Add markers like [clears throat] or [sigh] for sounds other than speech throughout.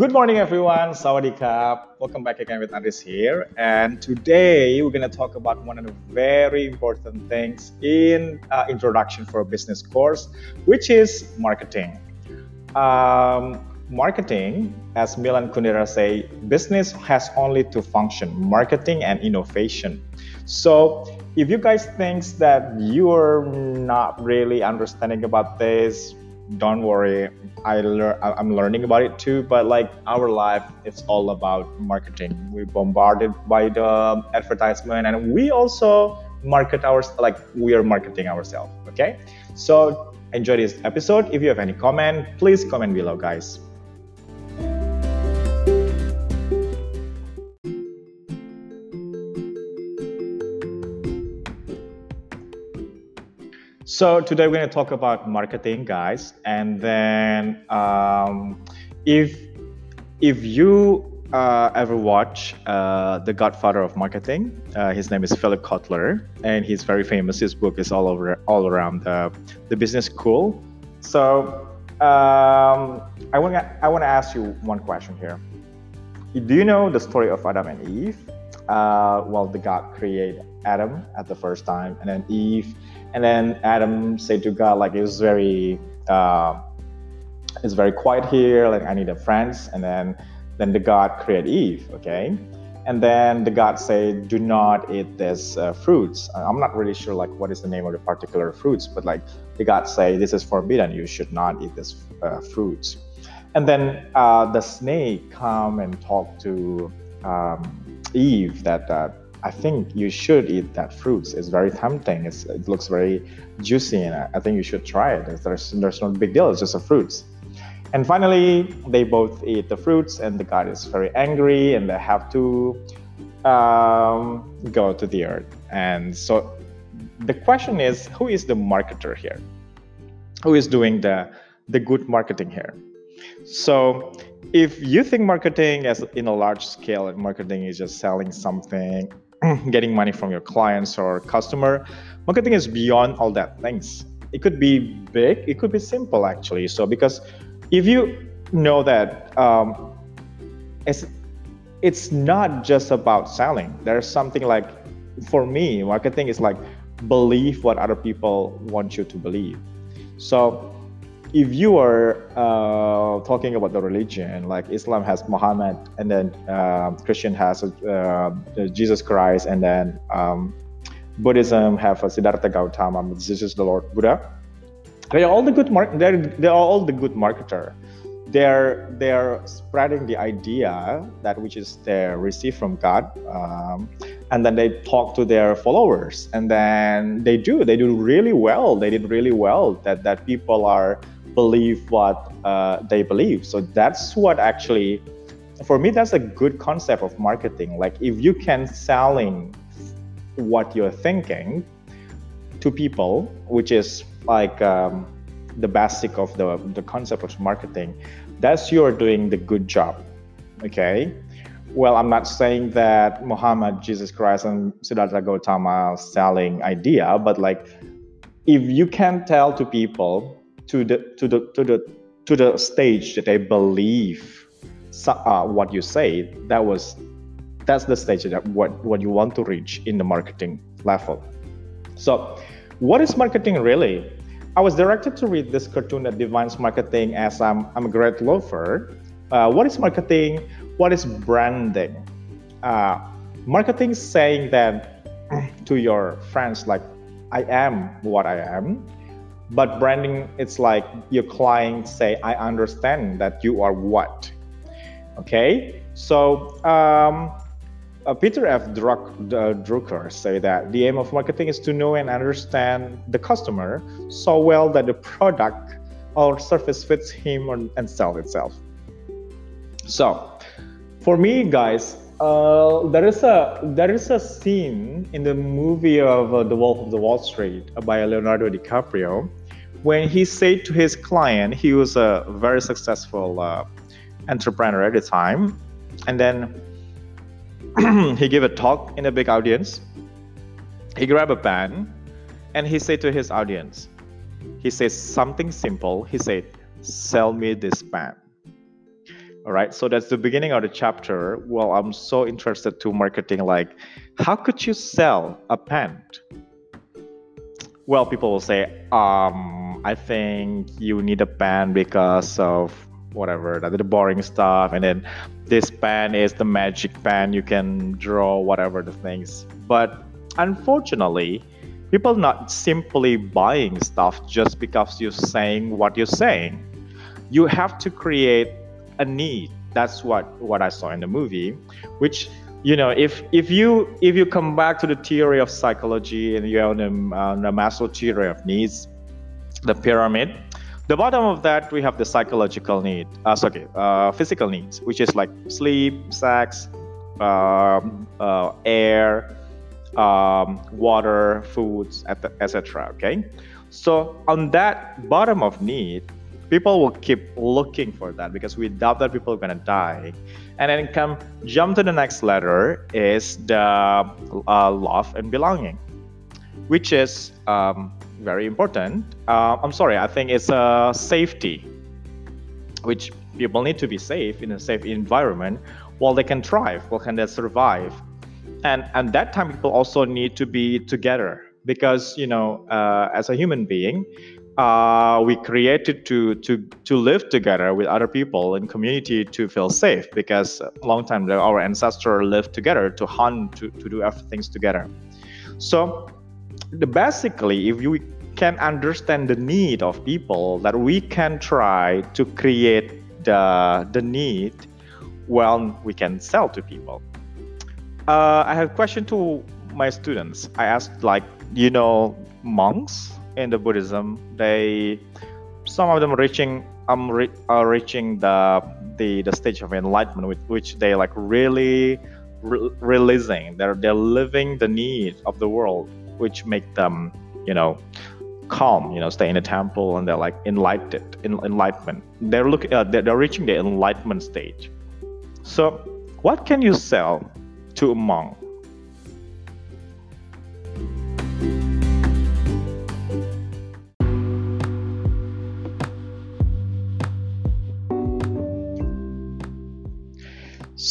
Good morning, everyone. Sawadee Kap. Welcome back again with Andres here. And today we're going to talk about one of the very important things in uh, introduction for a business course, which is marketing. Um, marketing, as Milan Kundera say, business has only two function: marketing and innovation. So if you guys think that you're not really understanding about this, don't worry i i'm learning about it too but like our life it's all about marketing. We're bombarded by the advertisement and we also market our like we are marketing ourselves okay? So enjoy this episode. If you have any comment please comment below guys So today we're going to talk about marketing, guys, and then um, if if you uh, ever watch uh, The Godfather of Marketing, uh, his name is Philip Kotler, and he's very famous. His book is all over all around the the business school. So um, I want I want to ask you one question here. Do you know the story of Adam and Eve? Uh, well, the God created Adam at the first time, and then Eve and then Adam said to God, like, it was very, uh, it's very quiet here. Like, I need a friend. And then, then the God create Eve. Okay. And then the God said, do not eat this uh, fruits. I'm not really sure like what is the name of the particular fruits, but like the God say, this is forbidden. You should not eat this uh, fruits. And then uh, the snake come and talk to um, Eve that uh, I think you should eat that fruits. It's very tempting. It's, it looks very juicy, and I think you should try it. There's there's no big deal. It's just a fruits. And finally, they both eat the fruits, and the God is very angry, and they have to um, go to the earth. And so, the question is, who is the marketer here? Who is doing the the good marketing here? So, if you think marketing as in a large scale, and marketing is just selling something [clears throat] getting money from your clients or customer marketing is beyond all that things. It could be big it could be simple actually. So because if you know that um, it's it's not just about selling. There's something like for me marketing is like believe what other people want you to believe. So if you are uh, talking about the religion, like Islam has Muhammad, and then uh, Christian has uh, Jesus Christ, and then um, Buddhism have Siddhartha Gautama, this is the Lord Buddha. They are all the good mark. They're they are all the good marketer. They're they're spreading the idea that which is they receive from God, um, and then they talk to their followers, and then they do they do really well. They did really well. That that people are believe what uh, they believe. So that's what actually, for me, that's a good concept of marketing. Like if you can selling what you're thinking to people, which is like um, the basic of the, the concept of marketing, that's you're doing the good job. Okay. Well, I'm not saying that Muhammad, Jesus Christ, and Siddhartha Gautama selling idea, but like if you can tell to people to the to the to the to the stage that they believe uh, what you say that was that's the stage that what what you want to reach in the marketing level. So what is marketing really? I was directed to read this cartoon that defines marketing as i'm, I'm a great lover uh, what is marketing? What is branding? Uh, marketing saying that to your friends like i am what i am but branding it's like your client say i understand that you are what. Okay? So um, uh, peter f. Druck, uh, drucker say that the aim of marketing is to know and understand the customer so well that the product or service fits him or, and sell itself. So for me guys uh, there is a there is a scene in the movie of uh, The Wolf of the Wall Street by Leonardo DiCaprio when he said to his client, he was a very successful uh, entrepreneur at the time, and then [clears throat] he gave a talk in a big audience. He grabbed a pen and he said to his audience, he says something simple. He said, "Sell me this pen." All right. So that's the beginning of the chapter. Well, I'm so interested to marketing. Like, how could you sell a pen? Well, people will say, um, I think you need a pen because of whatever, the boring stuff, and then this pen is the magic pen. You can draw whatever the things. But unfortunately, people not simply buying stuff just because you're saying what you're saying. You have to create a need. That's what what I saw in the movie, which you know if if you if you come back to the theory of psychology and you have the, the Maslow theory of needs, the pyramid. The bottom of that we have the psychological need, uh, sorry, uh, physical needs, which is like sleep, sex, um, uh, air, um, water, foods, etc. Okay, so on that bottom of need, people will keep looking for that because we doubt that people are going to die and then come jump to the next letter is the uh, love and belonging which is um, very important. Uh, i'm sorry i think it's uh, safety which people need to be safe in a safe environment while they can thrive while can they survive. And and that time people also need to be together because you know uh, as a human being uh, we created to to to live together with other people in community to feel safe because a long time our ancestors lived together to hunt to, to do everything together. So the basically if you can understand the need of people that we can try to create the the need well we can sell to people. Uh, i have a question to my students. I asked like you know monks in the Buddhism, they some of them reaching um re, are reaching the the the stage of enlightenment with which they like really re- releasing they're they're living the need of the world which make them you know calm you know stay in a temple and they're like enlightened enlightenment. They're looking uh, they're, they're reaching the enlightenment stage. So what can you sell to a monk?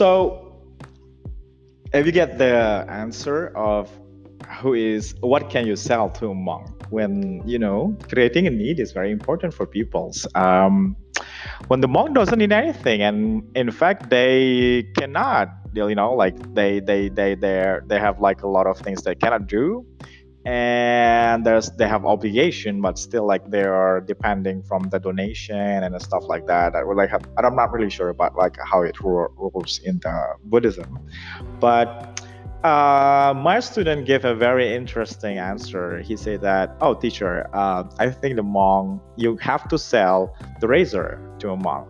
So, if you get the answer of who is what can you sell to a monk when you know creating a need is very important for people's. Um, when the monk doesn't need anything and in fact they cannot you know like they they they they they have like a lot of things they cannot do. And there's they have obligation but still like they are depending from the donation and stuff like that. I would like have, i'm not really sure about like how it rules in the buddhism. But uh, my student gave a very interesting answer. He said that oh teacher uh, i think the monk you have to sell the razor to a monk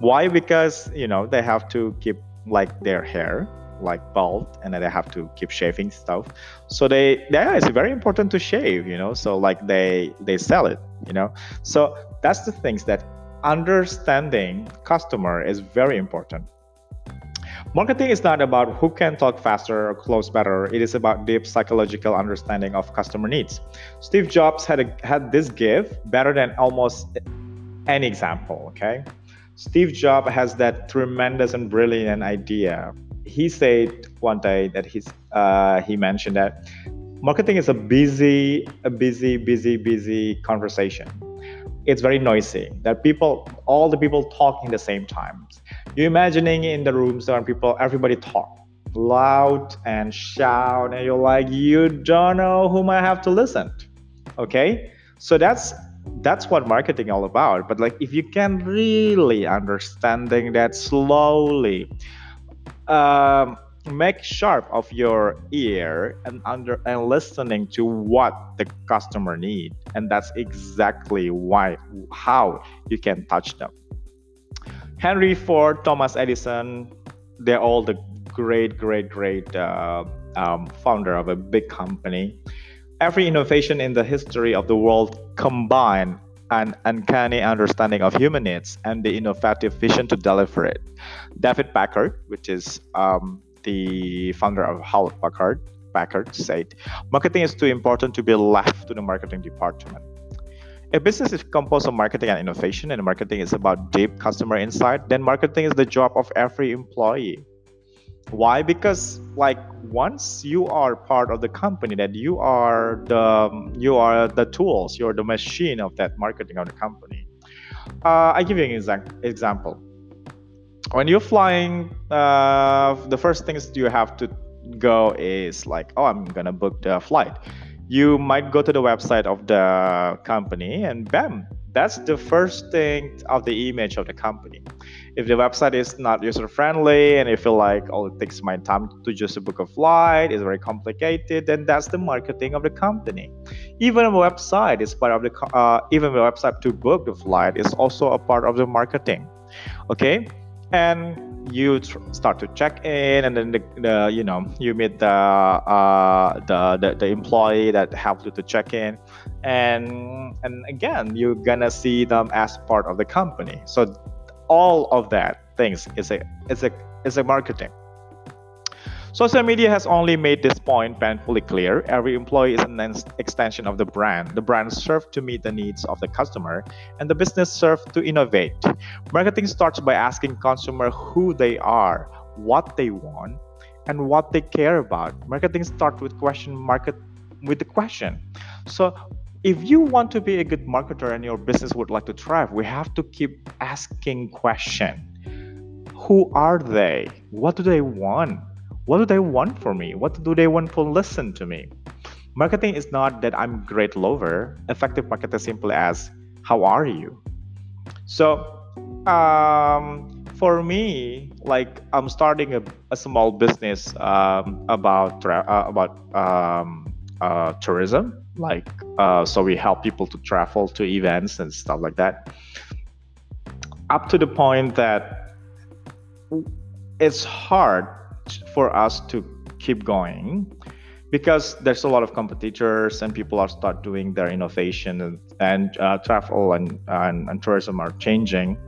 why? Because you know they have to keep like their hair like bald and then they have to keep shaving stuff. So they yeah it's very important to shave you know so like they they sell it you know? So that's the things that understanding customer is very important marketing is not about who can talk faster or close better it is about deep psychological understanding of customer needs steve jobs had a, had this gift better than almost any example okay steve jobs has that tremendous and brilliant idea he said one day that he's uh, he mentioned that marketing is a busy, a busy, busy, busy conversation. It's very noisy. That people, all the people talking at the same time. You imagining in the rooms there are people, everybody talk loud and shout, and you're like, you don't know whom I have to listen. To. Okay, so that's that's what marketing all about. But like, if you can really understanding that slowly um, make sharp of your ear and under and listening to what the customer need and that's exactly why how you can touch them henry ford thomas edison they're all the great great great uh, um, founder of a big company every innovation in the history of the world combined an uncanny understanding of human needs and the innovative vision to deliver it. David Packard, which is um, the founder of Hewlett Packard, Packard said, marketing is too important to be left to the marketing department. If business is composed of marketing and innovation and marketing is about deep customer insight. Then marketing is the job of every employee. Why? Because like once you are part of the company that you are the you are the tools you're the machine of that marketing of the company. Uh, i give you an exa- example. When you're flying uh, the first things you have to go is like oh i'm gonna book the flight you might go to the website of the company and bam that's the first thing of the image of the company. If the website is not user friendly and you feel like oh it takes my time to just book a flight it's very complicated then that's the marketing of the company. Even a website is part of the uh, even the website to book the flight is also a part of the marketing okay? And you tr- start to check in and then the, the you know you meet the, uh, the, the the employee that helped you to check in. And and again you're gonna see them as part of the company. So all of that things is a is a is a marketing Social media has only made this point painfully clear. Every employee is an extension of the brand. The brand serves to meet the needs of the customer, and the business serves to innovate. Marketing starts by asking consumer who they are, what they want, and what they care about. Marketing starts with question market with the question. So if you want to be a good marketer and your business would like to thrive, we have to keep asking question. Who are they? What do they want? What do they want from me? What do they want to listen to me? Marketing is not that i'm great lover. Effective marketing is simply as how are you? So um, for me like i'm starting a, a small business um, about uh, about um, uh, tourism. Like uh, so we help people to travel to events and stuff like that. Up to the point that it's hard for us to keep going because there's a lot of competitors and people are start doing their innovation and, and uh, travel and, and, and tourism are changing.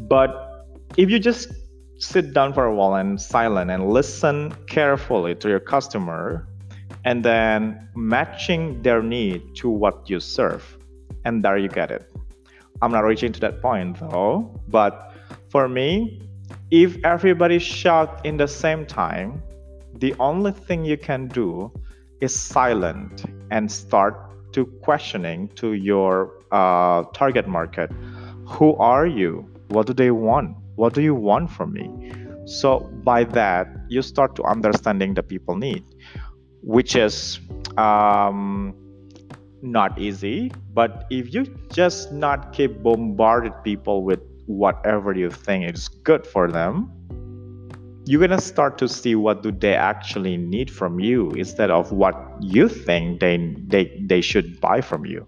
But if you just sit down for a while and silent and listen carefully to your customer and then matching their need to what you serve and there you get it. I'm not reaching to that point though but for me if everybody shout in the same time the only thing you can do is silent and start to questioning to your uh, target market. Who are you? What do they want? What do you want from me? So by that you start to understanding the people need which is um, not easy. But if you just not keep bombarded people with whatever you think is good for them you're to start to see what do they actually need from you instead of what you think they they, they should buy from you